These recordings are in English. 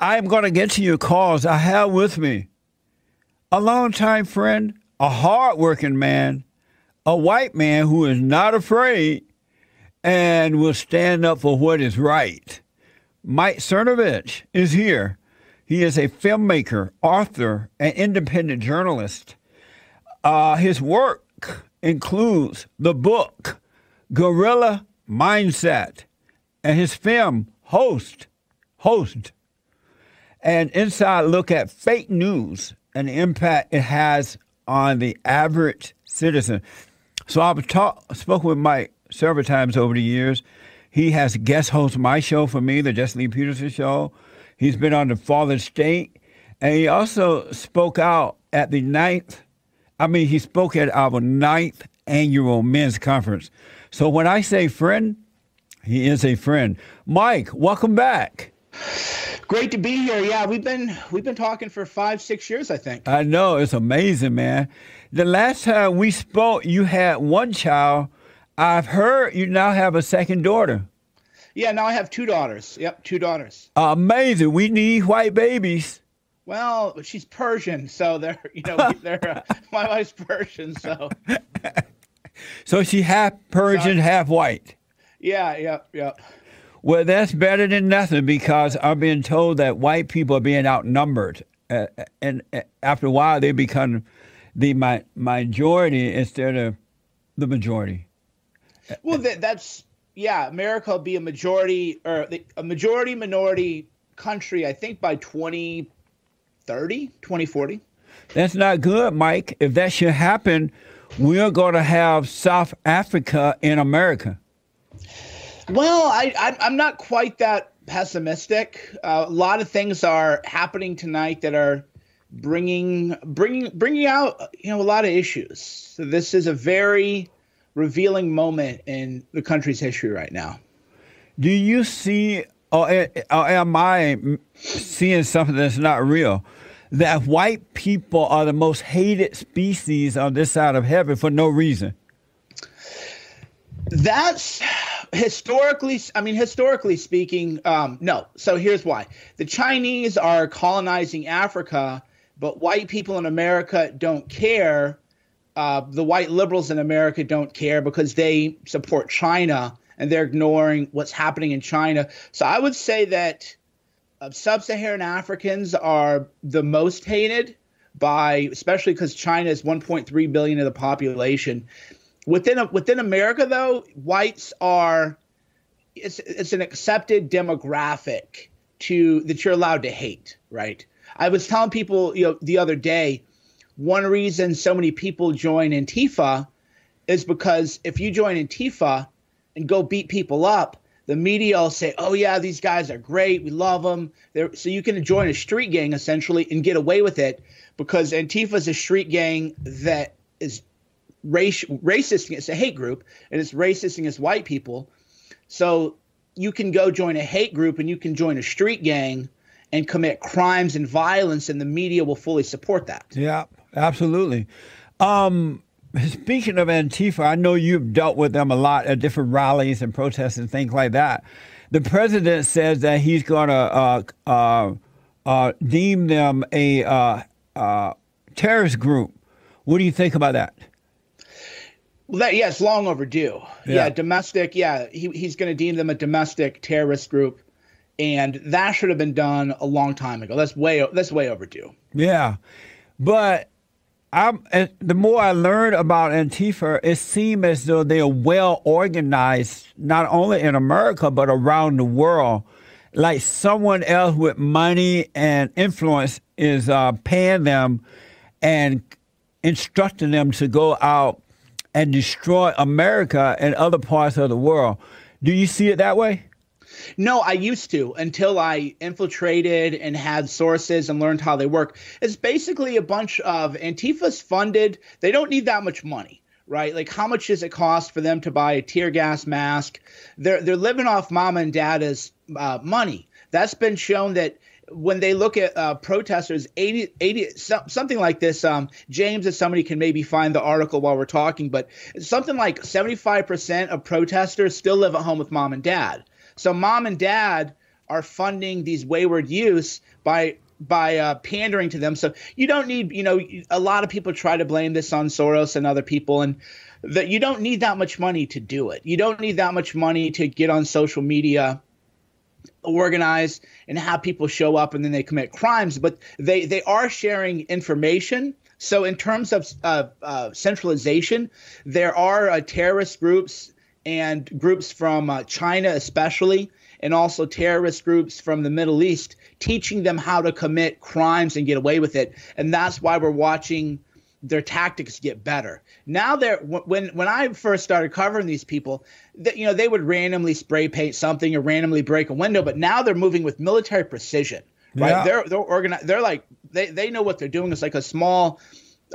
I'm going to get to your calls. I have with me a longtime friend, a hardworking man, a white man who is not afraid and will stand up for what is right. Mike Cernovich is here. He is a filmmaker, author, and independent journalist. Uh, his work includes the book Gorilla Mindset and his film Hoaxed, Hoaxed, an inside look at fake news and the impact it has on the average citizen. So I've talked, spoken with Mike several times over the years. He has guest hosted my show for me, the Jesse Lee Peterson Show. He's been on the Fallen State, and he also spoke out at the ninth. I mean, he spoke at our ninth annual men's conference. So when I say friend, he is a friend. Mike, welcome back. Great to be here. Yeah, we've been we've been talking for five, six years, I think. I know it's amazing, man. The last time we spoke, you had one child. I've heard you now have a second daughter. Yeah, now I have two daughters. Yep, two daughters. Amazing. We need white babies. Well, she's Persian, so they're you know they're uh, my wife's Persian, so. so she half Persian, half white. Yeah, yeah, yeah. Well, that's better than nothing because I'm being told that white people are being outnumbered, uh, and uh, after a while they become the majority instead of the majority. Well, that, that's yeah. America will be a majority or a majority minority country. I think by 2030, 2040. That's not good, Mike. If that should happen, we're going to have South Africa in America. Well, I, I am not quite that pessimistic. Uh, a lot of things are happening tonight that are bringing bringing bringing out you know a lot of issues. So this is a very revealing moment in the country's history right now. Do you see, or, or am I seeing something that's not real? That white people are the most hated species on this side of heaven for no reason. That's historically, I mean, historically speaking, um, no. So here's why: the Chinese are colonizing Africa, but white people in America don't care. Uh, the white liberals in America don't care because they support China and they're ignoring what's happening in China. So I would say that uh, sub-Saharan Africans are the most hated by, especially because China is 1.3 billion of the population. Within within America, though, whites are it's it's an accepted demographic to that you're allowed to hate, right? I was telling people, you know, the other day, one reason so many people join Antifa is because if you join Antifa and go beat people up, the media will say, "Oh yeah, these guys are great. We love them." They're, so you can join a street gang essentially and get away with it because Antifa is a street gang that is race, racist. It's a hate group, and it's racist against white people. So you can go join a hate group and you can join a street gang and commit crimes and violence, and the media will fully support that. Yeah, absolutely. Um, speaking of Antifa, I know you've dealt with them a lot at different rallies and protests and things like that. The president says that he's going to uh, uh, uh, deem them a uh, uh, terrorist group. What do you think about that? Well, that yeah, it's long overdue. Yeah, yeah domestic. Yeah, he, he's going to deem them a domestic terrorist group, and that should have been done a long time ago. That's way that's way overdue. Yeah, but I'm the more I learn about Antifa, it seems as though they are well organized, not only in America but around the world. Like someone else with money and influence is uh, paying them and instructing them to go out and destroy America and other parts of the world. Do you see it that way? No, I used to until I infiltrated and had sources and learned how they work. It's basically a bunch of Antifa's funded. They don't need that much money, right? Like how much does it cost for them to buy a tear gas mask? They're they're living off mom and dad's uh, money. That's been shown that when they look at uh, protesters, 80, 80 something like this. Um, James, if somebody can maybe find the article while we're talking, but something like 75% of protesters still live at home with mom and dad. So mom and dad are funding these wayward youths by by uh, pandering to them. So you don't need, you know, a lot of people try to blame this on Soros and other people, and that you don't need that much money to do it. You don't need that much money to get on social media organize and have people show up and then they commit crimes but they they are sharing information. So in terms of uh, uh, centralization there are uh, terrorist groups and groups from uh, china especially and also terrorist groups from the middle east teaching them how to commit crimes and get away with it. And that's why we're watching their tactics get better. Now they're when when I first started covering these people, that you know they would randomly spray paint something or randomly break a window, but now they're moving with military precision. Right? Yeah. They're they're organized. They're like they they know what they're doing. It's like a small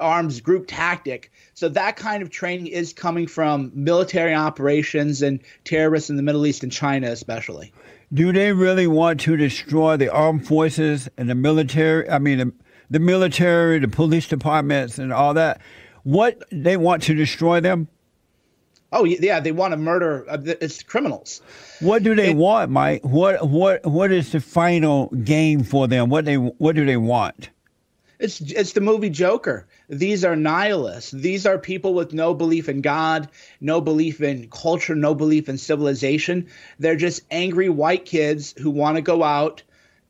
arms group tactic. So that kind of training is coming from military operations and terrorists in the Middle East and China especially. Do they really want to destroy the armed forces and the military? I mean, the military, the police departments, and all that. What they want to destroy them? Oh yeah, they want to murder. Uh, it's criminals. What do they it, want, Mike? What what what is the final game for them? What they what do they want? It's it's the movie Joker. These are nihilists. These are people with no belief in God, no belief in culture, no belief in civilization. They're just angry white kids who want to go out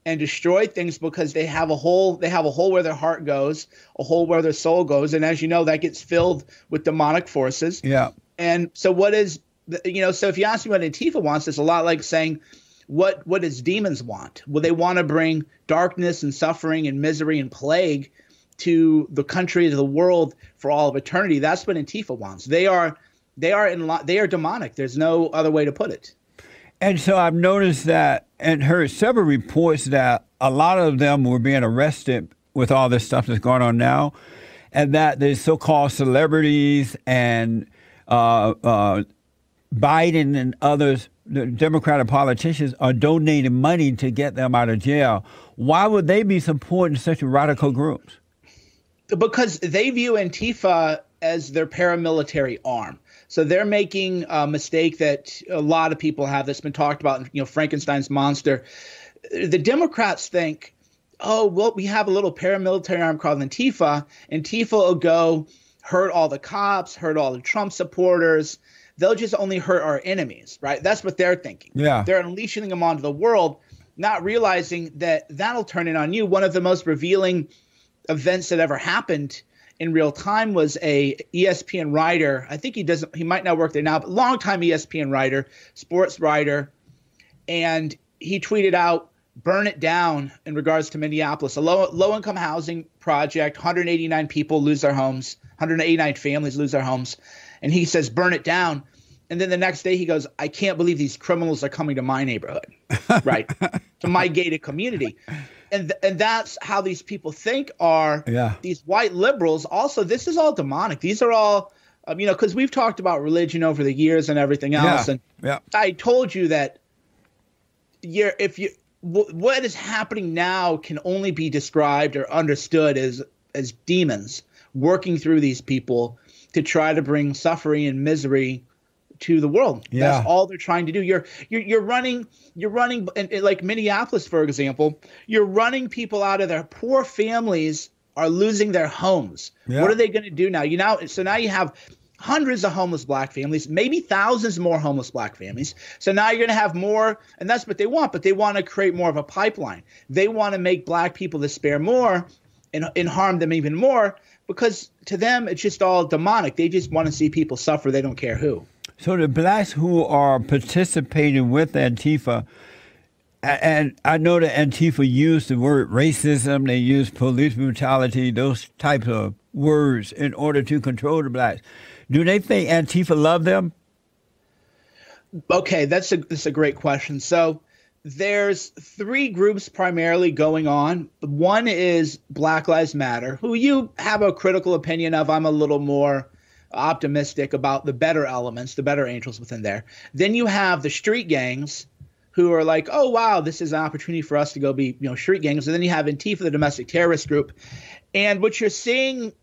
and destroy things because they have a hole they have a hole where their heart goes a hole where their soul goes and as you know that gets filled with demonic forces. Yeah. And so what is you know so if you ask me what antifa wants it's a lot like saying what what does demons want? Well they want to bring darkness and suffering and misery and plague to the country to the world for all of eternity. That's what antifa wants. They are they are in they are demonic. There's no other way to put it. And so I've noticed that and heard several reports that a lot of them were being arrested with all this stuff that's going on now, and that the so-called celebrities and uh, uh, Biden and others, the Democratic politicians, are donating money to get them out of jail. Why would they be supporting such radical groups? Because they view Antifa as their paramilitary arm. So they're making a mistake that a lot of people have that's been talked about, you know, Frankenstein's monster. The Democrats think, oh, well, we have a little paramilitary arm called Antifa. Antifa will go hurt all the cops, hurt all the Trump supporters. They'll just only hurt our enemies, right? That's what they're thinking. Yeah. They're unleashing them onto the world, not realizing that that'll turn it on you. One of the most revealing events that ever happened in real time was a ESPN writer. I think he doesn't. He might not work there now, but longtime ESPN writer, sports writer, and he tweeted out, "Burn it down" in regards to Minneapolis, a low low income housing project. 189 people lose their homes. 189 families lose their homes, and he says, "Burn it down." And then the next day he goes, I can't believe these criminals are coming to my neighborhood, right? to my gated community and and that's how these people think are yeah. these white liberals. Also, this is all demonic. These are all, um, you know, because we've talked about religion over the years and everything else. Yeah. And yeah. I told you that you're if you w- what is happening now can only be described or understood as as demons working through these people to try to bring suffering and misery to the world. Yeah. That's all they're trying to do. You're you're you're running you're running and, like Minneapolis for example, you're running people out of their poor families are losing their homes. Yeah. What are they going to do now? You know so now you have hundreds of homeless black families, maybe thousands more homeless black families. So now you're going to have more, and that's what they want, but they want to create more of a pipeline. They want to make black people despair more and, and harm them even more because to them, it's just all demonic. They just want to see people suffer. They don't care who. So the blacks who are participating with Antifa, and I know that Antifa used the word racism, they use police brutality, those types of words in order to control the blacks. Do they think Antifa love them? Okay, that's a that's a great question. So there's three groups primarily going on. One is Black Lives Matter, who you have a critical opinion of. I'm a little more optimistic about the better elements, the better angels within there. Then you have the street gangs who are like, oh wow, this is an opportunity for us to go be, you know, street gangs. And then you have Antifa, the domestic terrorist group. And what you're seeing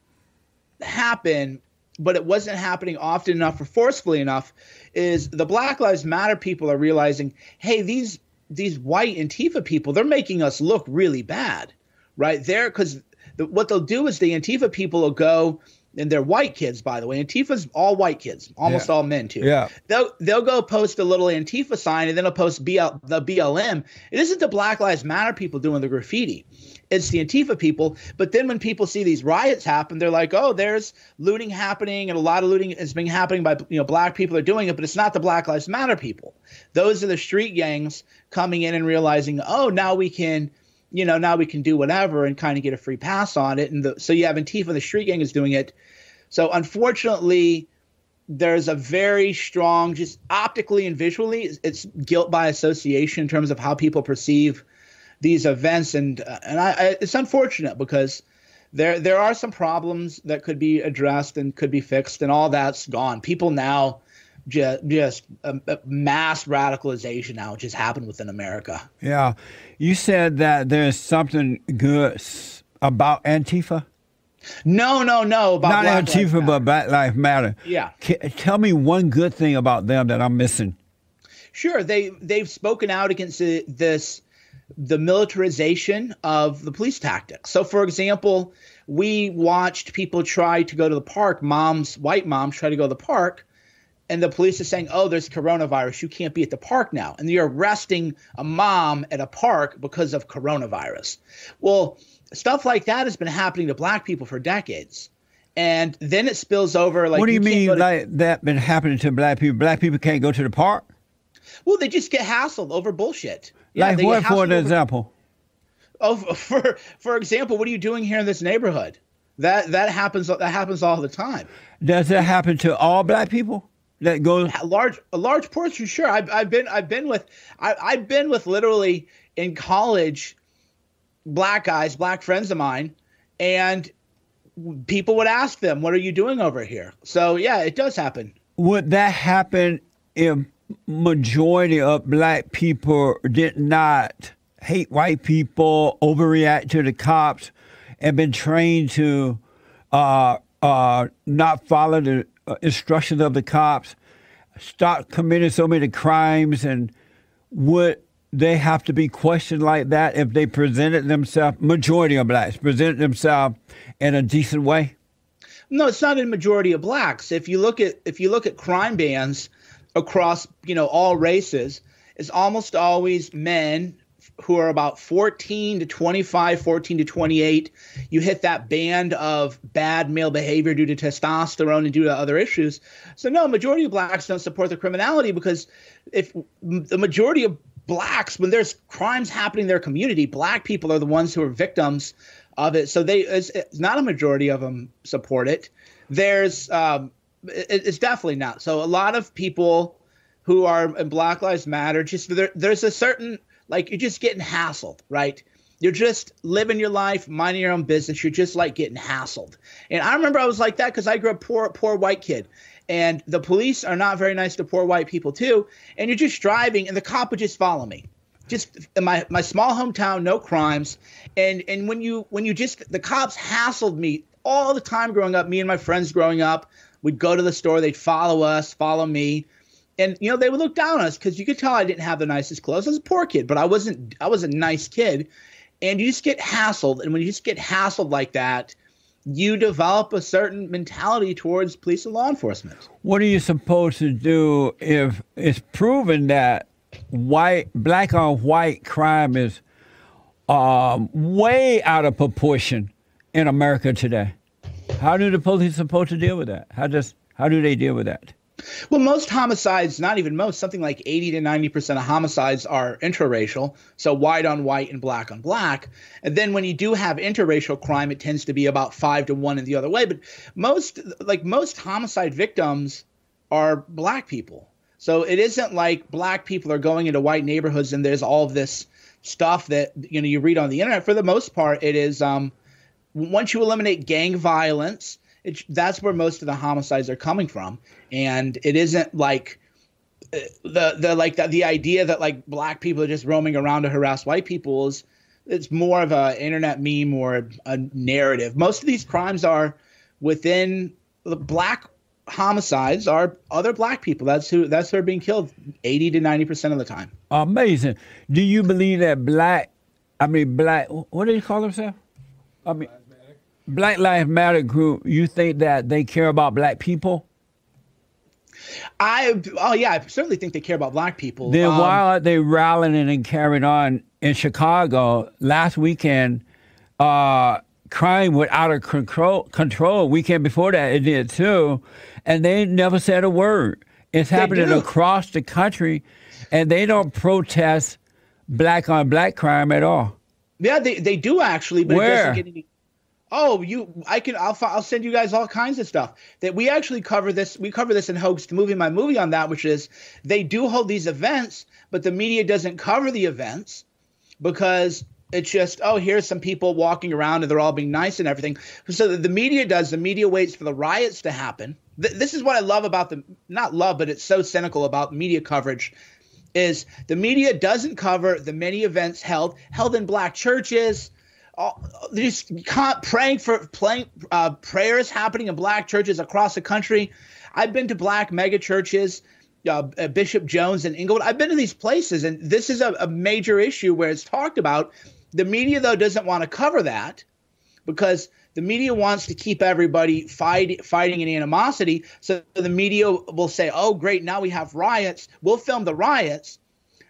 happen, but it wasn't happening often enough or forcefully enough, is the Black Lives Matter people are realizing, hey, these these white Antifa people, they're making us look really bad, right? There, because the, what they'll do is the Antifa people will go and they're white kids, by the way. Antifa's all white kids, almost Yeah. all men too. Yeah. They'll they'll go post a little Antifa sign and then they'll post BL, the BLM. It isn't the Black Lives Matter people doing the graffiti. It's the Antifa people. But then when people see these riots happen, they're like, "Oh, there's looting happening, and a lot of looting is being happening by you know black people are doing it, but it's not the Black Lives Matter people. Those are the street gangs coming in and realizing, oh, now we can." You know, now we can do whatever and kind of get a free pass on it. And the, so you have Antifa, the street gang is doing it. So unfortunately, there's a very strong, just optically and visually, it's- it's guilt by association in terms of how people perceive these events, and uh, and I, I, it's unfortunate because there there are some problems that could be addressed and could be fixed, and all that's gone. People now just just um, uh, mass radicalization now just happened within America. Yeah. You said that there's something good about Antifa? No, no, no. About Not Antifa, but Black Lives Matter. Yeah. Ca- tell me one good thing about them that I'm missing. Sure, they they've spoken out against this the militarization of the police tactics. So, for example, we watched people try to go to the park. Moms, white moms, try to go to the park, and the police are saying, "Oh, there's coronavirus. You can't be at the park now." And you're arresting a mom at a park because of coronavirus. Well, stuff like that has been happening to black people for decades. And then it spills over. Like, what do you, can't mean to- like that been happening to black people? Black people can't go to the park? Well, they just get hassled over bullshit. Like get what, for an over- example? Oh, for for example, what are you doing here in this neighborhood? That that happens that happens all the time. Does that happen to all black people that go? A large a large portion, sure. I've, I've been I've been with I, I've been with literally in college, black guys, black friends of mine, and people would ask them, "What are you doing over here?" So yeah, it does happen. Would that happen if majority of black people did not hate white people, overreact to the cops, and been trained to uh, uh, not follow the Uh, instructions of the cops, stop committing so many crimes, and would they have to be questioned like that if they presented themselves, majority of blacks, presented themselves in a decent way? No, it's not a majority of blacks. If you look at if you look at crime bands across you know all races, it's almost always men who are about 14 to 25, 14 to 28. You hit that band of bad male behavior due to testosterone and due to other issues. So no, majority of blacks don't support the criminality because if the majority of blacks when there's crimes happening in their community, black people are the ones who are victims of it. So they it's, it's not a majority of them support it. There's um, it, it's definitely not. So a lot of people who are in Black Lives Matter just there, there's a certain like you're just getting hassled, right? You're just living your life, minding your own business. You're just like getting hassled. And I remember I was like that because I grew up poor, poor white kid. And the police are not very nice to poor white people too. And you're just driving, and the cop would just follow me just in my my small hometown, no crimes, and and when you when you just the cops hassled me all the time growing up. Me and my friends growing up, we'd go to the store, they'd follow us, follow me, and you know they would look down on us because you could tell I didn't have the nicest clothes. I was a poor kid, but I wasn't. I was a nice kid, and you just get hassled, and when you just get hassled like that. You develop a certain mentality towards police and law enforcement. What are you supposed to do if it's proven that white, black on white crime is um, way out of proportion in America today? How do the police supposed to deal with that? How does how do they deal with that? Well, most homicides, not even most, something like 80 to 90% of homicides are intraracial, so white on white and black on black. And then when you do have interracial crime, it tends to be about 5 to 1 in the other way, but most like most homicide victims are black people. So it isn't like black people are going into white neighborhoods and there's all this stuff that you know you read on the internet. For the most part, it is um, once you eliminate gang violence, it, that's where most of the homicides are coming from, and it isn't like uh, the the like the, the idea that like black people are just roaming around to harass white people is it's more of a internet meme or a narrative. Most of these crimes are within the black homicides are other black people. That's who that's who are being killed 80 to 90% of the time. Amazing. Do you believe that black I mean black what do you call themselves? I mean Black Lives Matter group, you think that they care about black people? I oh yeah, I certainly think they care about black people. Then um, why are they rallying and carrying on in Chicago last weekend? Uh, crime went out of control. Control weekend before that it did too, and they never said a word. It's happening across the country, and they don't protest black on black crime at all. Yeah, they, they do actually, but Where? it doesn't get any Oh, you! I can. I'll. I'll send you guys all kinds of stuff that we actually cover this. We cover this in Hoax Movie My Movie on that, which is they do hold these events, but the media doesn't cover the events because it's just oh here's some people walking around and they're all being nice and everything. So the media does. The media waits for the riots to happen. This is what I love about the not love, but it's so cynical about media coverage is the media doesn't cover the many events held held in black churches all, these praying for playing uh, prayers happening in black churches across the country. I've been to black mega churches, uh, uh, Bishop Jones and Inglewood. I've been to these places, and this is a, a major issue where it's talked about. The media, though, doesn't want to cover that because the media wants to keep everybody fight, fighting in animosity. So the media will say, "Oh, great! Now we have riots. We'll film the riots,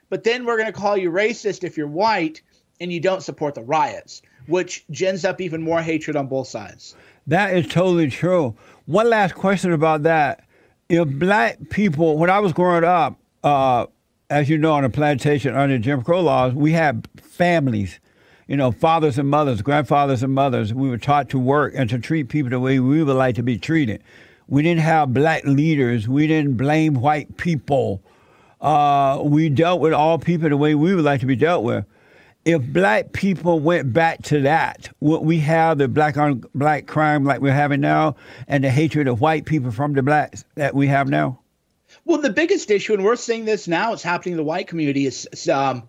but then we're going to call you racist if you're white and you don't support the riots." Which gens up even more hatred on both sides. That is totally true. One last question about that. If black people, when I was growing up, uh, as you know, on a plantation under Jim Crow laws, we had families, you know, fathers and mothers, grandfathers and mothers. We were taught to work and to treat people the way we would like to be treated. We didn't have black leaders. We didn't blame white people. Uh, we dealt with all people the way we would like to be dealt with if black people went back to that, would we have the black on black crime like we're having now and the hatred of white people from the blacks that we have now? Well, the biggest issue, and we're seeing this now, it's happening in the white community, is um,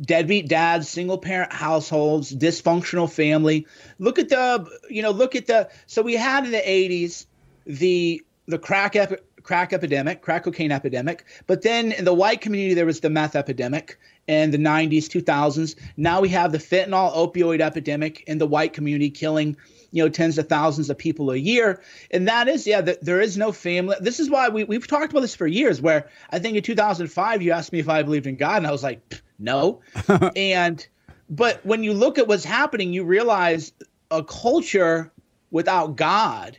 deadbeat dads, single parent households, dysfunctional family. Look at the, you know, look at the, so we had in the 80s the the crack crack epidemic, crack cocaine epidemic, but then in the white community there was the meth epidemic in the 90s, 2000s. Now we have the fentanyl opioid epidemic in the white community killing, you know, tens of thousands of people a year. And that is, yeah, the, there is no family. This is why we, we've talked about this for years, where I think in 2005, you asked me if I believed in God, and I was like, no. and, but when you look at what's happening, you realize a culture without God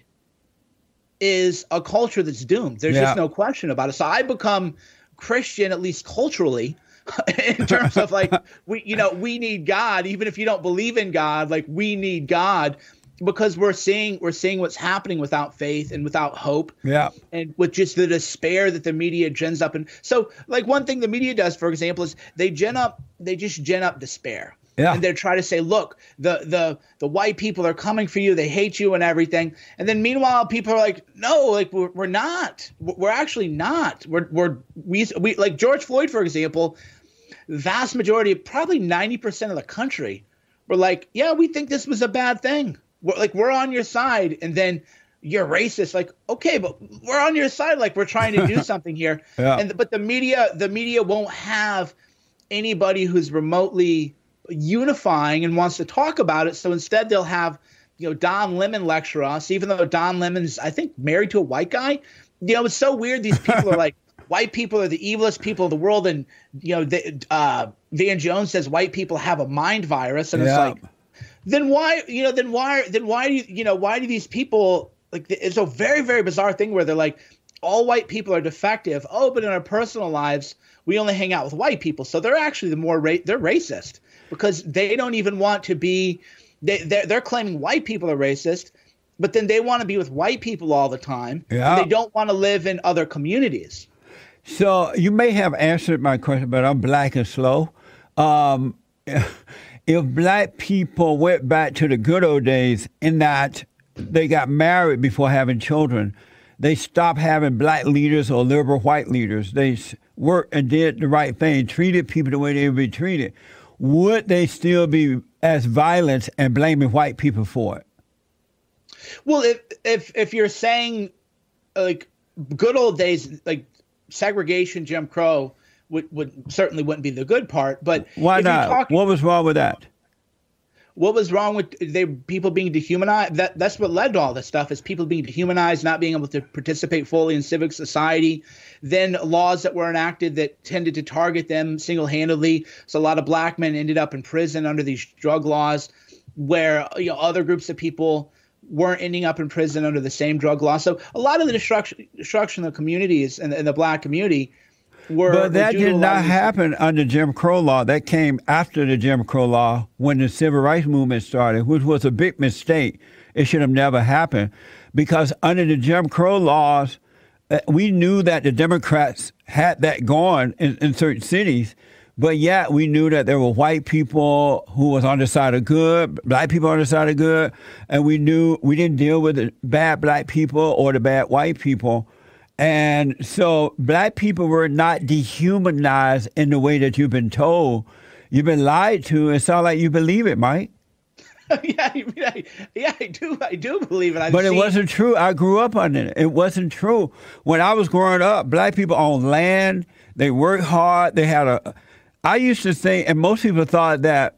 is a culture that's doomed. There's yeah. just no question about it. So I become Christian, at least culturally, in terms of like we you know we need god. Even if you don't believe in god like we need god because we're seeing we're seeing what's happening without faith and without hope yeah. and with just the despair that the media gens up. And so like one thing the media does for example is they gen up they just gen up despair yeah. And they're trying to say, look, the the the white people are coming for you. They hate you and everything. And then meanwhile, people are like, no, like we're, we're not. We're actually not. We're we're we we like George Floyd, for example. Vast majority, probably ninety percent of the country, were like, yeah, we think this was a bad thing. We're, like we're on your side. And then you're racist. Like, okay, but we're on your side. Like we're trying to do something here. yeah. And but the media, the media won't have anybody who's remotely unifying and wants to talk about it. So instead, they'll have you know Don Lemon lecture us, even though Don Lemon's I think married to a white guy. You know, it's so weird. These people are like white people are the evilest people in the world, and you know, the, uh, Van Jones says white people have a mind virus, and yeah. it's like, then why you know then why then why do you you know why do these people like it's a very very bizarre thing where they're like all white people are defective. Oh, but in our personal lives, we only hang out with white people, so they're actually the more ra- they're racist because they don't even want to be. They they're, they're claiming white people are racist, but then they want to be with white people all the time. Yeah. they don't want to live in other communities. So you may have answered my question, but I'm black and slow. Um, if black people went back to the good old days in that they got married before having children, they stopped having black leaders or liberal white leaders. They worked and did the right thing, treated people the way they would be treated would they still be as violent and blaming white people for it? Well, if if if you're saying like good old days, like segregation, Jim Crow would, would certainly wouldn't be the good part. But why not? Talk, what was wrong with that? What was wrong with they people being dehumanized? That that's what led to all this stuff is people being dehumanized, not being able to participate fully in civic society. Then laws that were enacted that tended to target them single handedly. So a lot of black men ended up in prison under these drug laws, where you know other groups of people weren't ending up in prison under the same drug law. So a lot of the destruction destruction of the communities and, and the black community were. But that did not happen under Jim Crow law. That came after the Jim Crow law when the civil rights movement started, which was a big mistake. It should have never happened because under the Jim Crow laws, uh, we knew that the Democrats had that going in, in certain cities. But yet we knew that there were white people who was on the side of good, black people on the side of good, and we knew we didn't deal with the bad black people or the bad white people. And so black people were not dehumanized in the way that you've been told. You've been lied to. It sounds like you believe it, Mike. yeah, I, yeah, I do. I do believe it. I've but it seen... wasn't true. I grew up on it. It wasn't true. When I was growing up, black people owned land. They worked hard. They had a. I used to think, and most people thought that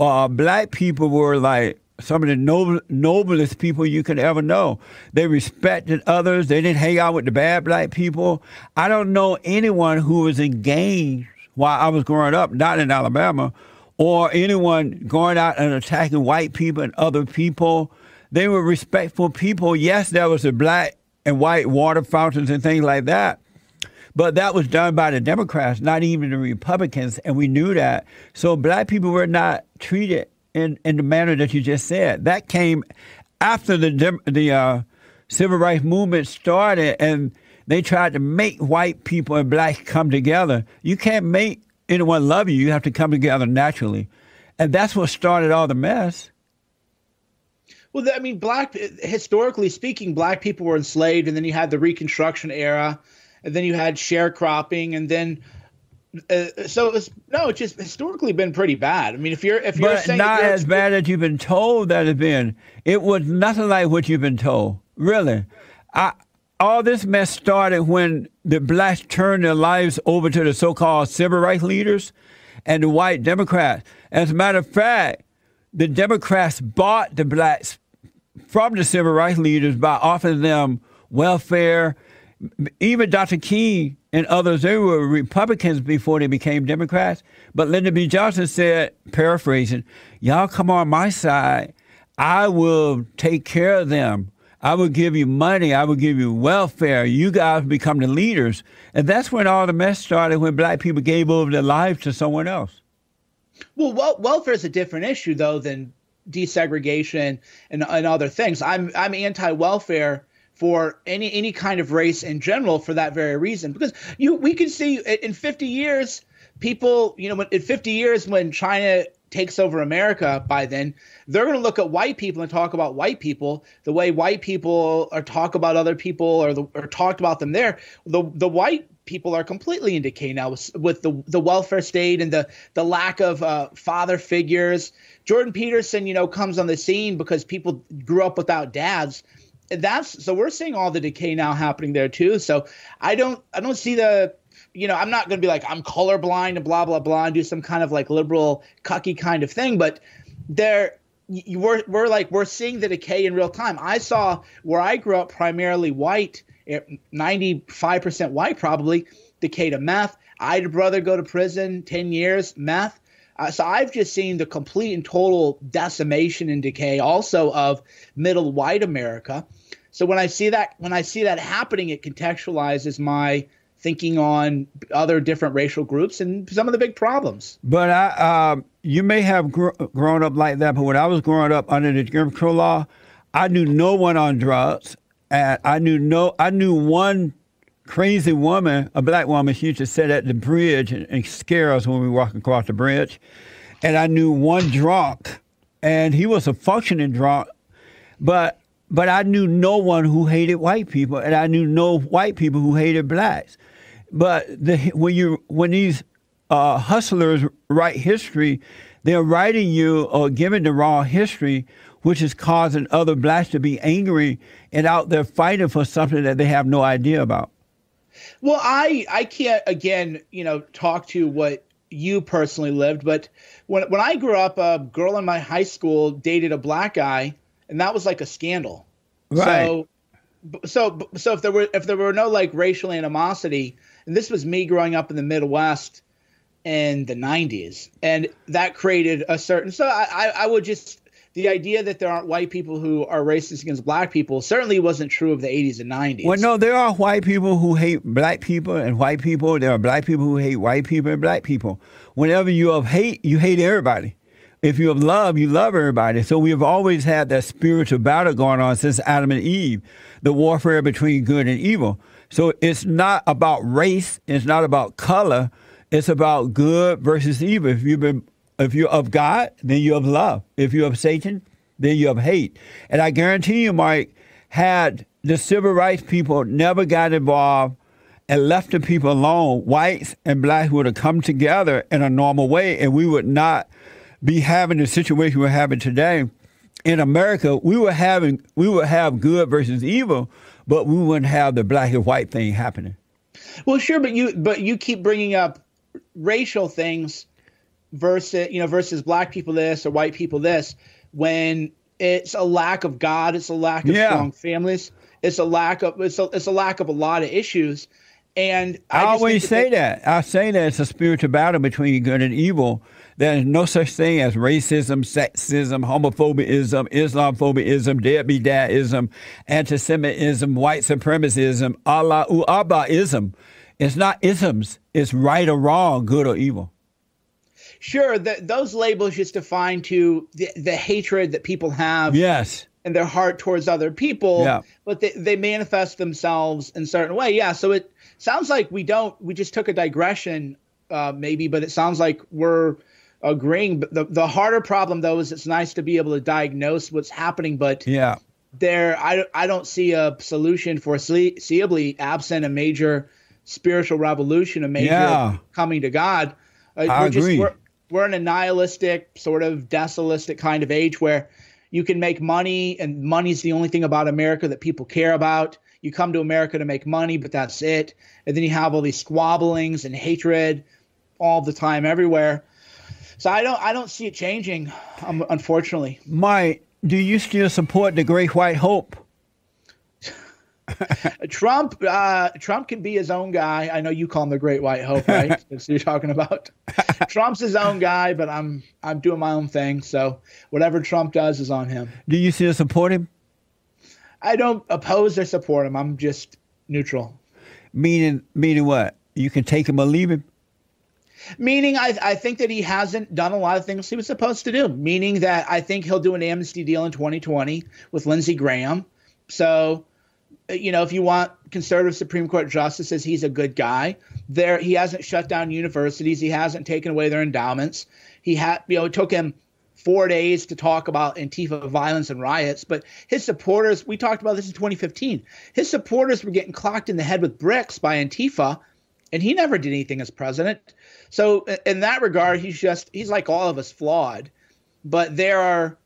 uh, black people were like some of the noble, noblest people you could ever know. They respected others. They didn't hang out with the bad black people. I don't know anyone who was engaged while I was growing up, not in Alabama, or anyone going out and attacking white people and other people. They were respectful people. Yes, there was a black and white water fountains and things like that. But that was done by the Democrats, not even the Republicans, and we knew that. So black people were not treated in, in the manner that you just said. That came after the the uh, civil rights movement started, and they tried to make white people and blacks come together. You can't make anyone love you. You have to come together naturally, and that's what started all the mess. Well, I mean, black historically speaking, black people were enslaved, and then you had the Reconstruction era, and then you had sharecropping, and then uh, so it's no, it's just historically been pretty bad. I mean, if you're if you're but not you're, as bad as you've been told that it's been. It was nothing like what you've been told. Really, I, all this mess started when the blacks turned their lives over to the so-called civil rights leaders and the white Democrats. As a matter of fact, the Democrats bought the blacks from the civil rights leaders by offering them welfare. Even Dr. King and others, they were Republicans before they became Democrats. But Lyndon B. Johnson said, paraphrasing, y'all come on my side. I will take care of them. I will give you money. I will give you welfare. You guys become the leaders. And that's when all the mess started when black people gave over their lives to someone else. Well, wel- welfare is a different issue, though, than desegregation and, and other things. I'm, I'm anti welfare for any any kind of race in general for that very reason. Because you we can see in 50 years people you know in 50 years when china takes over america by then they're going to look at white people and talk about white people the way white people are talk about other people or, the, or talked about them there. The the white people are completely in decay now with, with the the welfare state and the the lack of uh, father figures. Jordan peterson you know comes on the scene because people grew up without dads that's so we're seeing all the decay now happening there too. So I don't I don't see the you know I'm not going to be like I'm colorblind and blah blah blah and do some kind of like liberal cucky kind of thing, but there you we're we're like we're seeing the decay in real time. I saw where I grew up primarily white, 95% eh, white probably, decay to meth. I had a brother go to prison 10 years, meth. Uh, so I've just seen the complete and total decimation and decay also of middle white America. So when I see that when I see that happening, it contextualizes my thinking on other different racial groups and some of the big problems. But I, uh, you may have gr- grown up like that, but when I was growing up under the Jim Crow law, I knew no one on drugs, and I knew no, I knew one crazy woman, a black woman, she used to sit at the bridge and, and scare us when we walking across the bridge. And I knew one drunk, and he was a functioning drunk, but but I knew no one who hated white people, and I knew no white people who hated blacks. But the, when you when these uh, hustlers write history, They're writing you or giving the wrong history, which is causing other blacks to be angry and out there fighting for something that they have no idea about. Well, I I can't again, you know, talk to what you personally lived, but when when I grew up, a girl in my high school dated a black guy, and that was like a scandal. Right. So, so so if there were if there were no like racial animosity, and this was me growing up in the Midwest in the '90s, and that created a certain. So I I, I would just the idea that there aren't white people who are racist against black people certainly wasn't true of the 80s and 90s. Well, no, there are white people who hate black people and white people. There are black people who hate white people and black people. Whenever you have hate, you hate everybody. If you have love, you love everybody. So we have always had that spiritual battle going on since Adam and Eve, the warfare between good and evil. So it's not about race, it's not about color, it's about good versus evil. If you've been if you're of God, then you have love. If you're of Satan, then you have hate. And I guarantee you, Mike, had the civil rights people never got involved and left the people alone, whites and blacks would have come together in a normal way, and we would not be having the situation we're having today. In America, we were having we would have good versus evil, but we wouldn't have the black and white thing happening. Well, sure, but you but you keep bringing up racial things versus you know versus black people this or white people this when it's a lack of God, it's a lack of Yeah. strong families, it's a lack of it's a, it's a lack of a lot of issues. And I, I, always say that. that. I say that it's a spiritual battle between good and evil. There is no such thing as racism, sexism, homophobism, Islamophobism, deadbeat dadism, anti-Semitism, white supremacism, Allah Abbaism. It's not isms. It's right or wrong, good or evil. Sure, the, those labels just define to the, the hatred that people have Yes. in their heart towards other people, Yeah. but they, they manifest themselves in a certain way. Yeah, so it sounds like we don't, we just took a digression, uh, maybe, but it sounds like we're agreeing. But the, the harder problem, though, is it's nice to be able to diagnose what's happening, but Yeah. there, I, I don't see a solution for foreseeably absent a major spiritual revolution, a major Yeah. coming to God. Uh, I we're just, agree. we're, we're in a nihilistic, sort of desolistic kind of age where you can make money, and money's the only thing about America that people care about. You come to America to make money, but that's it. And then you have all these squabblings and hatred all the time, everywhere. So I don't, I don't see it changing, um, unfortunately. my do you still support the Great White Hope? Trump, uh, Trump can be his own guy. I know you call him the Great White Hope, right? That's you're talking about. Trump's his own guy, but I'm I'm doing my own thing. So whatever Trump does is on him. Do you still support him? I don't oppose or support him. I'm just neutral. Meaning, meaning what? You can take him or leave him. Meaning, I I think that he hasn't done a lot of things he was supposed to do. Meaning that I think he'll do an amnesty deal in 2020 with Lindsey Graham. So, you know, if you want conservative Supreme Court justices, he's a good guy. There, he hasn't shut down universities. He hasn't taken away their endowments. He had, you know, it took him four days to talk about Antifa violence and riots, but his supporters, we talked about this in 2015. His supporters were getting clocked in the head with bricks by Antifa, and he never did anything as president. So in that regard, he's just he's like all of us flawed. But there are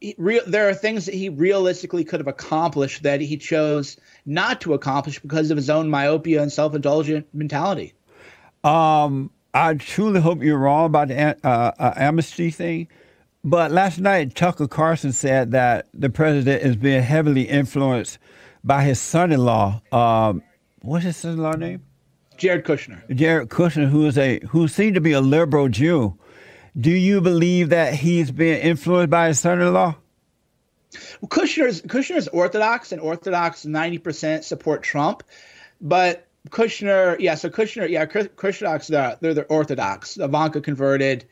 he, real there are things that he realistically could have accomplished that he chose not to accomplish because of his own myopia and self-indulgent mentality. Um, I truly hope you're wrong about the uh, uh, amnesty thing. But last night, Tucker Carlson said that the president is being heavily influenced by his son-in-law. Um, what's his son-in-law name? Jared Kushner. Jared Kushner, who is a who seemed to be a liberal Jew. Do you believe that he's being influenced by his son-in-law? Well, Kushner's Kushner's Orthodox, and Orthodox ninety percent support Trump, but Kushner, yeah, so Kushner, yeah, Kushner's they're, they're the Orthodox. Ivanka converted,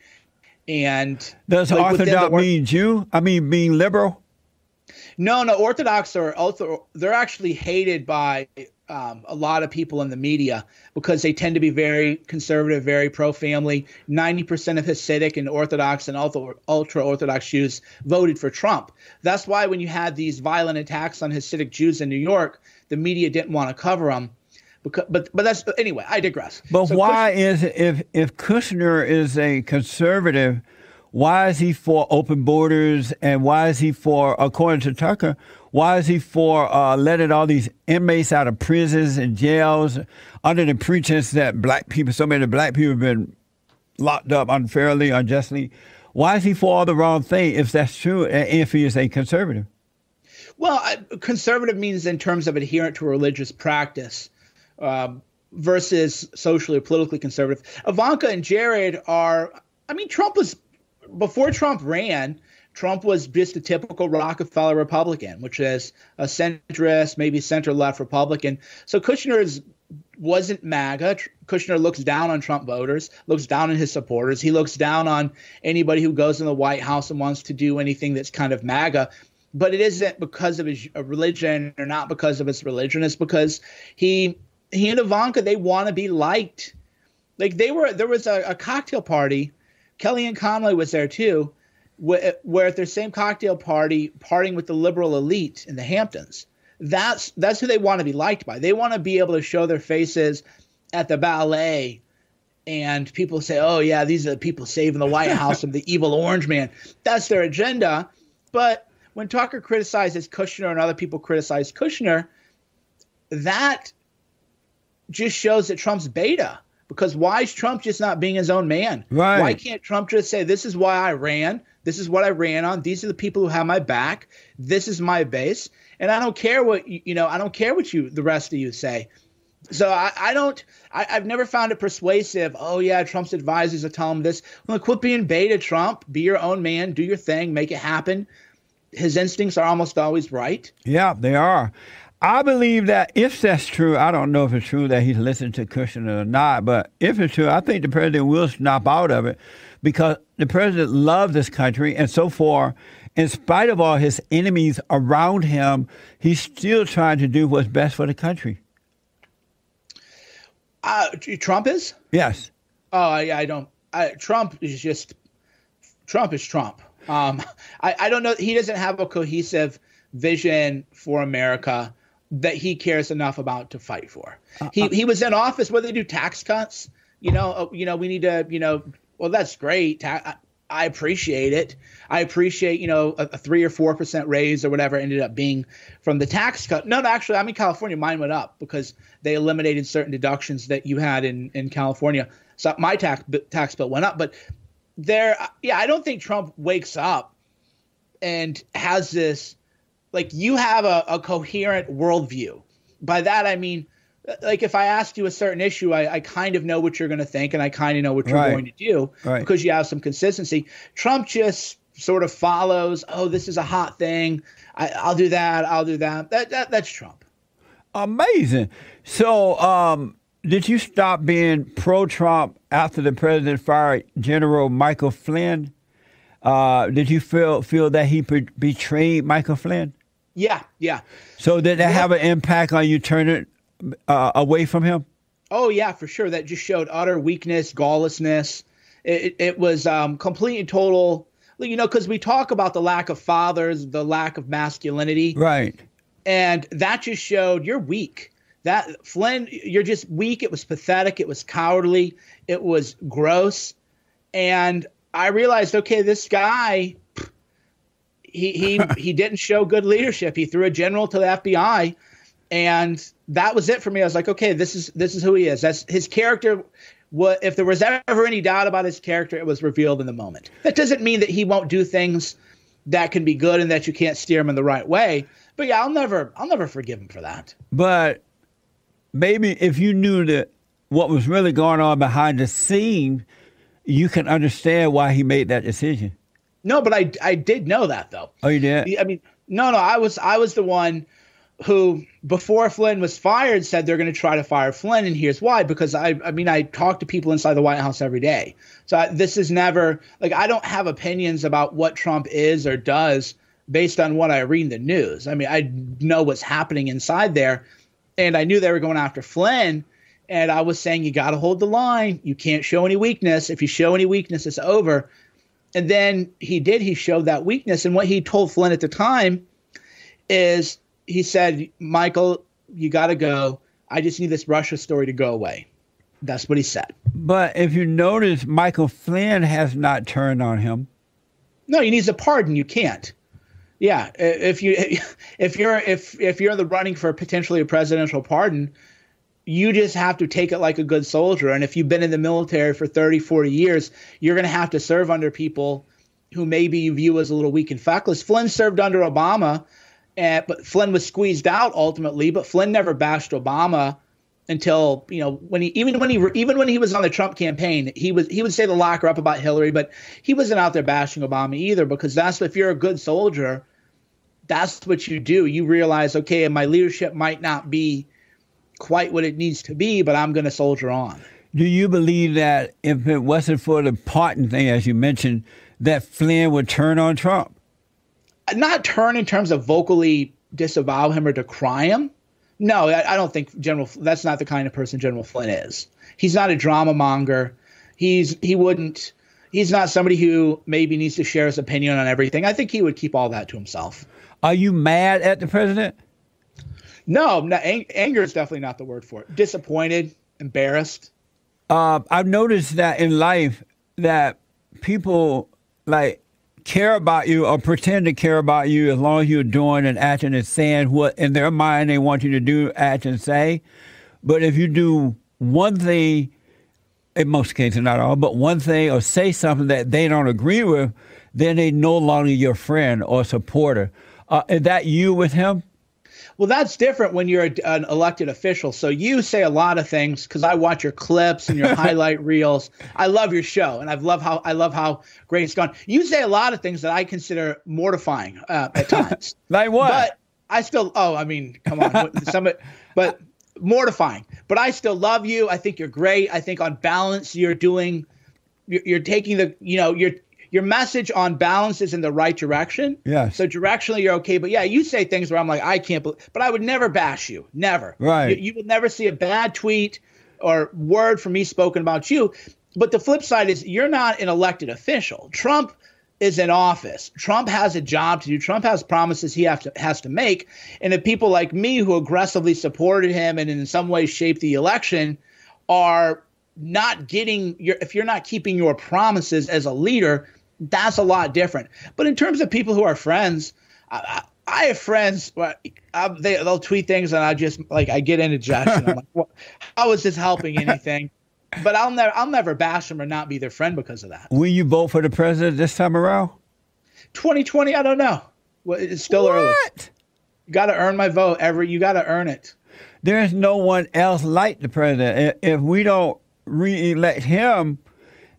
and Does like, Orthodox or- mean Jew? I mean, being liberal? No, no, Orthodox are also they're actually hated by um, a lot of people in the media because they tend to be very conservative, very pro-family. Ninety percent of Hasidic and Orthodox and ultra Orthodox Jews voted for Trump. That's why when you had these violent attacks on Hasidic Jews in New York, the media didn't want to cover them. Because, but but that's anyway. I digress. But So why is it, if if Kushner is a conservative, Why is he for open borders? And why is he for, according to Tucker, why is he for uh, letting all these inmates out of prisons and jails under the pretense that black people, so many black people have been locked up unfairly, unjustly? Why is he for all the wrong thing if that's true if he is a conservative? Well, conservative means in terms of adherent to religious practice. Um, versus socially or politically conservative. Ivanka and Jared are, I mean, Trump was, before Trump ran, Trump was just a typical Rockefeller Republican, which is a centrist, maybe center left Republican. So Kushner is, wasn't MAGA. Kushner looks down on Trump voters, looks down on his supporters. He looks down on anybody who goes in the White House and wants to do anything that's kind of MAGA. But it isn't because of his religion or not because of his religion. It's because he he and Ivanka they want to be liked. Like they were there was a, a cocktail party. Kellyanne Conway was there too, where, where at their same cocktail party, partying with the liberal elite in the Hamptons. That's that's who they want to be liked by. They want to be able to show their faces at the ballet and people say, "Oh yeah, these are the people saving the White House from the evil orange man." That's their agenda. But when Tucker criticizes Kushner and other people criticize Kushner, that just shows that Trump's beta. Because why is Trump just not being his own man? Right. Why can't Trump just say, "This is why I ran. This is what I ran on. These are the people who have my back. This is my base, and I don't care what you know. I don't care what you the rest of you say." So I, I don't. I, have never found it persuasive. Oh yeah, Trump's advisors are telling him this. Well, quit being beta, Trump. Be your own man. Do your thing. Make it happen. His instincts are almost always right. Yeah, they are. I believe that if that's true, I don't know if it's true that he's listened to Kushner or not, but if it's true, I think the president will snap out of it because the president loves this country, and so far, in spite of all his enemies around him, he's still trying to do what's best for the country. Uh, Trump is? Yes. Oh, yeah, I don't. I, Trump is just Trump is Trump. Um, I, I don't know. He doesn't have a cohesive vision for America that he cares enough about to fight for. Uh, he uh, he was in office where they do tax cuts. You know, uh, you know, we need to, you know, well, that's great. Ta- I appreciate it. I appreciate, you know, a, a three or four percent raise or whatever ended up being from the tax cut. No, no, actually, I'm in California. Mine went up because they eliminated certain deductions that you had in in California. So my tax tax bill went up. But there, yeah, I don't think Trump wakes up and has this like you have a, a coherent worldview. By that I mean, like if I asked you a certain issue, I, I kind of know what you're going to think, and I kind of know what you're right. going to do right. because you have some consistency. Trump just sort of follows. Oh, this is a hot thing. I, will do that. I'll do that. That, that that's Trump. Amazing. So, um, did you stop being pro-Trump after the president fired General Michael Flynn? Uh, did you feel feel that he betrayed Michael Flynn? Yeah, yeah. So did that have an impact on you turning uh, away from him? Oh yeah, for sure. That just showed utter weakness, gawlessness. It, it was um, complete and total. You know, because we talk about the lack of fathers, the lack of masculinity, right? And that just showed you're weak. That Flynn, you're just weak. It was pathetic. It was cowardly. It was gross. And I realized, okay, this guy he he he didn't show good leadership. He threw a general to the FBI, and that was it for me. I was like, okay, this is this is who he is. That's his character. What if there was ever any doubt about his character, it was revealed in the moment. That doesn't mean that he won't do things that can be good and that you can't steer him in the right way. But yeah, I'll never I'll never forgive him for that. But maybe if you knew that what was really going on behind the scene, you can understand why he made that decision. No, but I I did know that though. Oh, you did? I mean, no, no, I was I was the one who before Flynn was fired said they're going to try to fire Flynn, and here's why. Because I I mean I talk to people inside the White House every day, so I, this is never like I don't have opinions about what Trump is or does based on what I read in the news. I mean I know what's happening inside there, and I knew they were going after Flynn. And I was saying, you got to hold the line. You can't show any weakness. If you show any weakness, it's over. And then he did, he showed that weakness. And what he told Flynn at the time is he said, Michael, you got to go. I just need this Russia story to go away. That's what he said. But if you notice, Michael Flynn has not turned on him. No, he needs a pardon. You can't. Yeah, if you if you're if if you're in the running for potentially a presidential pardon, you just have to take it like a good soldier. And if you've been in the military for 30, 40 years, you're going to have to serve under people who maybe you view as a little weak and feckless. Flynn served under Obama, and, but Flynn was squeezed out ultimately. But Flynn never bashed Obama until you know when he even when he even when he was on the Trump campaign, he was he would say the locker up about Hillary, but he wasn't out there bashing Obama either because that's if you're a good soldier, that's what you do. You realize, okay, my leadership might not be quite what it needs to be, but I'm going to soldier on. Do you believe that if it wasn't for the pardon thing, as you mentioned, that Flynn would turn on Trump? Not turn in terms of vocally disavow him or decry him. No, I, I don't think General. That's not the kind of person General Flynn is. He's not a drama monger. He's he wouldn't. He's not somebody who maybe needs to share his opinion on everything. I think he would keep all that to himself. Are you mad at the president? No, no ang- anger is definitely not the word for it. Disappointed, embarrassed. Uh, I've noticed that in life that people like care about you or pretend to care about you as long as you're doing and acting and saying what in their mind they want you to do, act, and say. But if you do one thing, in most cases, not all, but one thing or say something that they don't agree with, then they no longer your friend or supporter. Uh, is that you with him? Well, that's different when you're a, an elected official. So you say a lot of things because I watch your clips and your highlight reels. I love your show, and I love how I love how great it's gone. You say a lot of things that I consider mortifying uh, at times. like what? But I still. Oh, I mean, come on. some, but mortifying. But I still love you. I think you're great. I think on balance, you're doing. You're, you're taking the. You know, you're your message on balance is in the right direction. Yeah. So directionally, you're okay. But yeah, you say things where I'm like, I can't believe, but I would never bash you. Never. Right. You, you will never see a bad tweet or word from me spoken about you. But the flip side is you're not an elected official. Trump is in office. Trump has a job to do. Trump has promises he have to, has to make. And if people like me who aggressively supported him and in some ways shaped the election are not getting your, if you're not keeping your promises as a leader, that's a lot different. But in terms of people who are friends, I, I have friends. I, um, they they'll tweet things and I just like I get indigestion. I'm like, well, how is this helping anything? But I'll never I'll never bash them or not be their friend because of that. Will you vote for the president this time around? 2020, I don't know. It's still what? early. You got to earn my vote. Every you got to earn it. There's no one else like the president. If we don't re-elect him,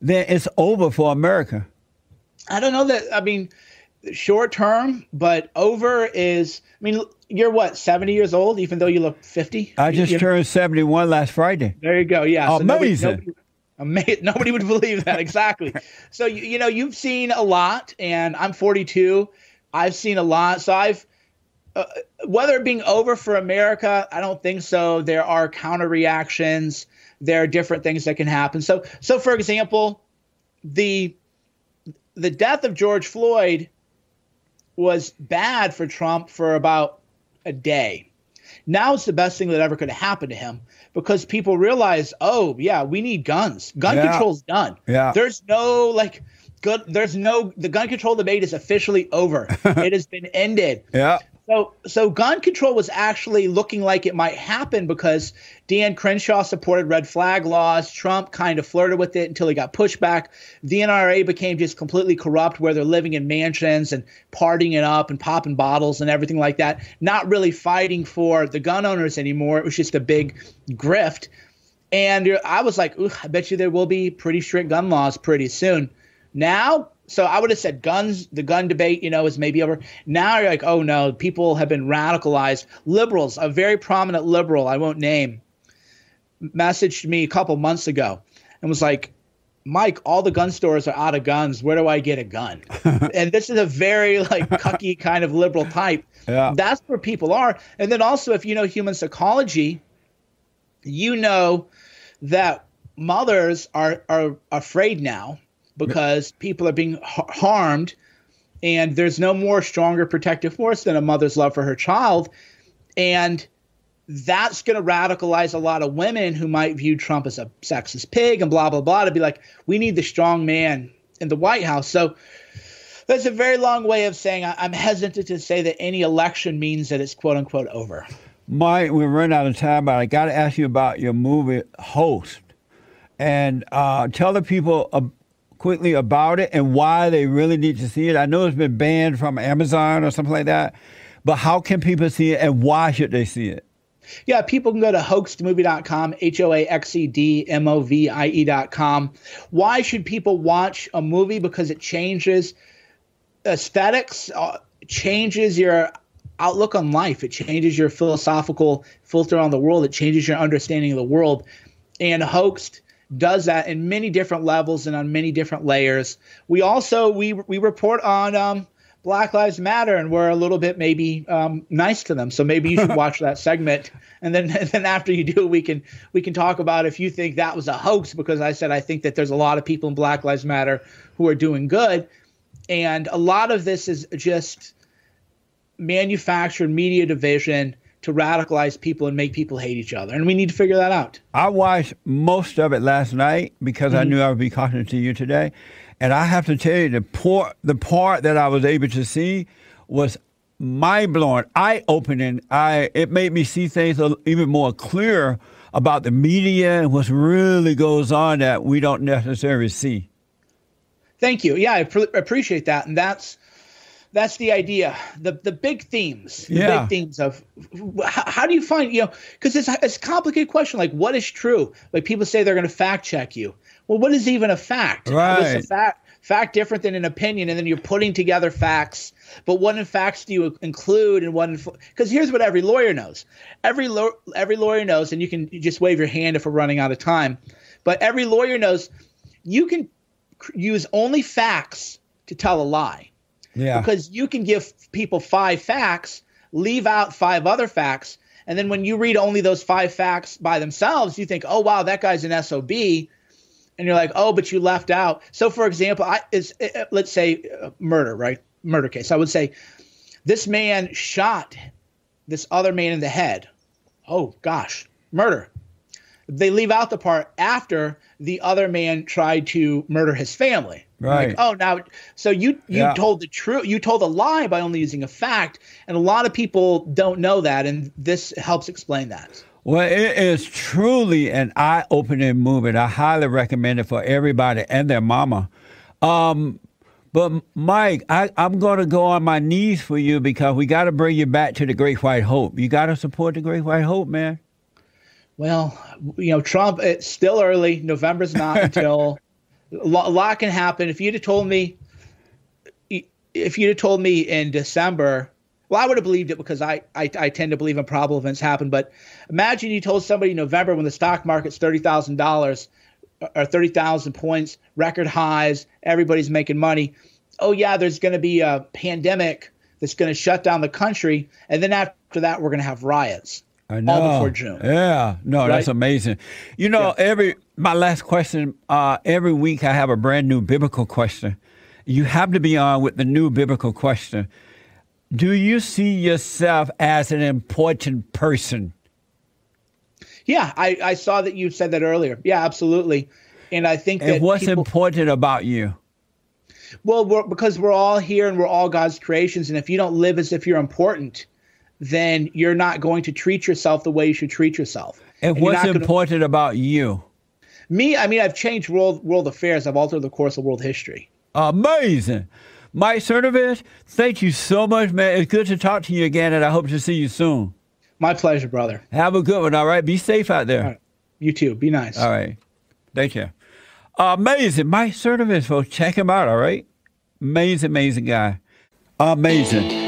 then it's over for America. I don't know that. I mean, short term, but over is. I mean, you're what seventy years old, even though you look fifty. I just you, turned seventy one last Friday. There you go. Yeah, so amazing. Nobody, nobody, nobody would believe that exactly. so you, you know, you've seen a lot, and I'm 42. I've seen a lot. So I've. Uh, whether it being over for America, I don't think so. There are counter reactions. There are different things that can happen. So, so for example, the the death of George Floyd was bad for Trump for about a day. Now it's the best thing that ever could have happened to him because people realize, oh yeah, we need guns. Gun yeah. control's done. Yeah. There's no like good there's no the gun control debate is officially over. it has been ended. Yeah. So, so gun control was actually looking like it might happen because Dan Crenshaw supported red flag laws. Trump kind of flirted with it until he got pushback. The NRA became just completely corrupt, where they're living in mansions and partying it up and popping bottles and everything like that. Not really fighting for the gun owners anymore. It was just a big grift. And I was like, I bet you there will be pretty strict gun laws pretty soon. Now, so I would have said guns, the gun debate, you know, is maybe over. Now you're like, oh no, people have been radicalized. Liberals, a very prominent liberal, I won't name, messaged me a couple months ago and was like, Mike, all the gun stores are out of guns. Where do I get a gun? and this is a very like cucky kind of liberal type. Yeah. That's where people are. And then also, if you know human psychology, you know that mothers are are afraid now because people are being harmed and there's no more stronger protective force than a mother's love for her child. And that's going to radicalize a lot of women who might view Trump as a sexist pig and blah blah blah to be like we need the strong man in the White House. So That's a very long way of saying I- I'm hesitant to say that any election means that it's quote unquote over. Mike, we're running out of time, but I got to ask you about your movie Hoaxed, and uh, tell the people quickly about it and why they really need to see it. I know it's been banned from Amazon or something like that, but how can people see it, and why should they see it? Yeah, people can go to hoaxedmovie.com, H O A X E D M O V I E.com. Why should people watch a movie? Because it changes aesthetics, uh, changes your outlook on life, it changes your philosophical filter on the world, it changes your understanding of the world. And Hoaxed does that in many different levels and on many different layers. We also we we report on um, Black Lives Matter, and we're a little bit maybe um, nice to them. So maybe you should watch that segment, and then and then after you do, we can we can talk about if you think that was a hoax. Because I said I think that there's a lot of people in Black Lives Matter who are doing good, and a lot of this is just manufactured media division to radicalize people and make people hate each other, and we need to figure that out. I watched most of it last night because I mm-hmm. knew I would be talking to you today, and I have to tell you the part the part that I was able to see was mind blowing, eye opening. I it made me see things even more clear about the media and what really goes on that we don't necessarily see. Thank you. Yeah, I pr- appreciate that, and that's that's the idea. the The big themes, the Yeah. big themes of how, how do you find you know because it's it's a complicated question. Like, what is true? Like people say they're going to fact check you. Well, what is even a fact? Right. a fact fact different than an opinion? And then you're putting together facts. But what in facts do you include, and what? Because here's what every lawyer knows. Every law every lawyer knows, and you can just wave your hand if we're running out of time. But every lawyer knows you can cr- use only facts to tell a lie Yeah, because you can give people five facts, leave out five other facts, and then when you read only those five facts by themselves, you think, "Oh wow, that guy's an SOB," and you're like, "Oh, but you left out." So, for example, I is let's say uh, murder, right? Murder case. I would say this man shot this other man in the head. Oh gosh, murder. They leave out the part after the other man tried to murder his family. Right. Like, oh, now, so you you Yeah. told the truth. You told a lie by only using a fact, and a lot of people don't know that, and this helps explain that. Well, it is truly an eye-opening movie. I highly recommend it for everybody and their mama. Um, but Mike, I, I'm going to go on my knees for you because we got to bring you back to the Great White Hope. You got to support the Great White Hope, man. Well, you know, Trump. It's still early. November's not until a lot, can happen. If you'd have told me, if you'd have told me in December, well, I would have believed it because I, I I tend to believe in probable events happen. But imagine you told somebody in November when the stock market's thirty thousand dollars or thirty thousand points, record highs, everybody's making money. Oh yeah, there's going to be a pandemic that's going to shut down the country, and then after that, we're going to have riots. I know. All before June. Yeah, no, that's amazing. You know, every my last question. Uh, every week I have a brand new biblical question. You have to be on with the new biblical question. Do you see yourself as an important person? Yeah, I, I saw that you said that earlier. Yeah, absolutely. And I think that And what's people, important about you? well, we're, because we're all here and we're all God's creations, and if you don't live as if you're important, then you're not going to treat yourself the way you should treat yourself. And you're what's not gonna- important about you? me, I mean, I've changed world world affairs. I've altered the course of world history. Amazing. Mike Cernovich, thank you so much, man. It's good to talk to you again, and I hope to see you soon. My pleasure, brother. Have a good one, all right? Be safe out there. Right. You too. Be nice. All right. Thank you. Amazing. Mike Cernovich, folks. Check him out, all right? Amazing, amazing guy. Amazing.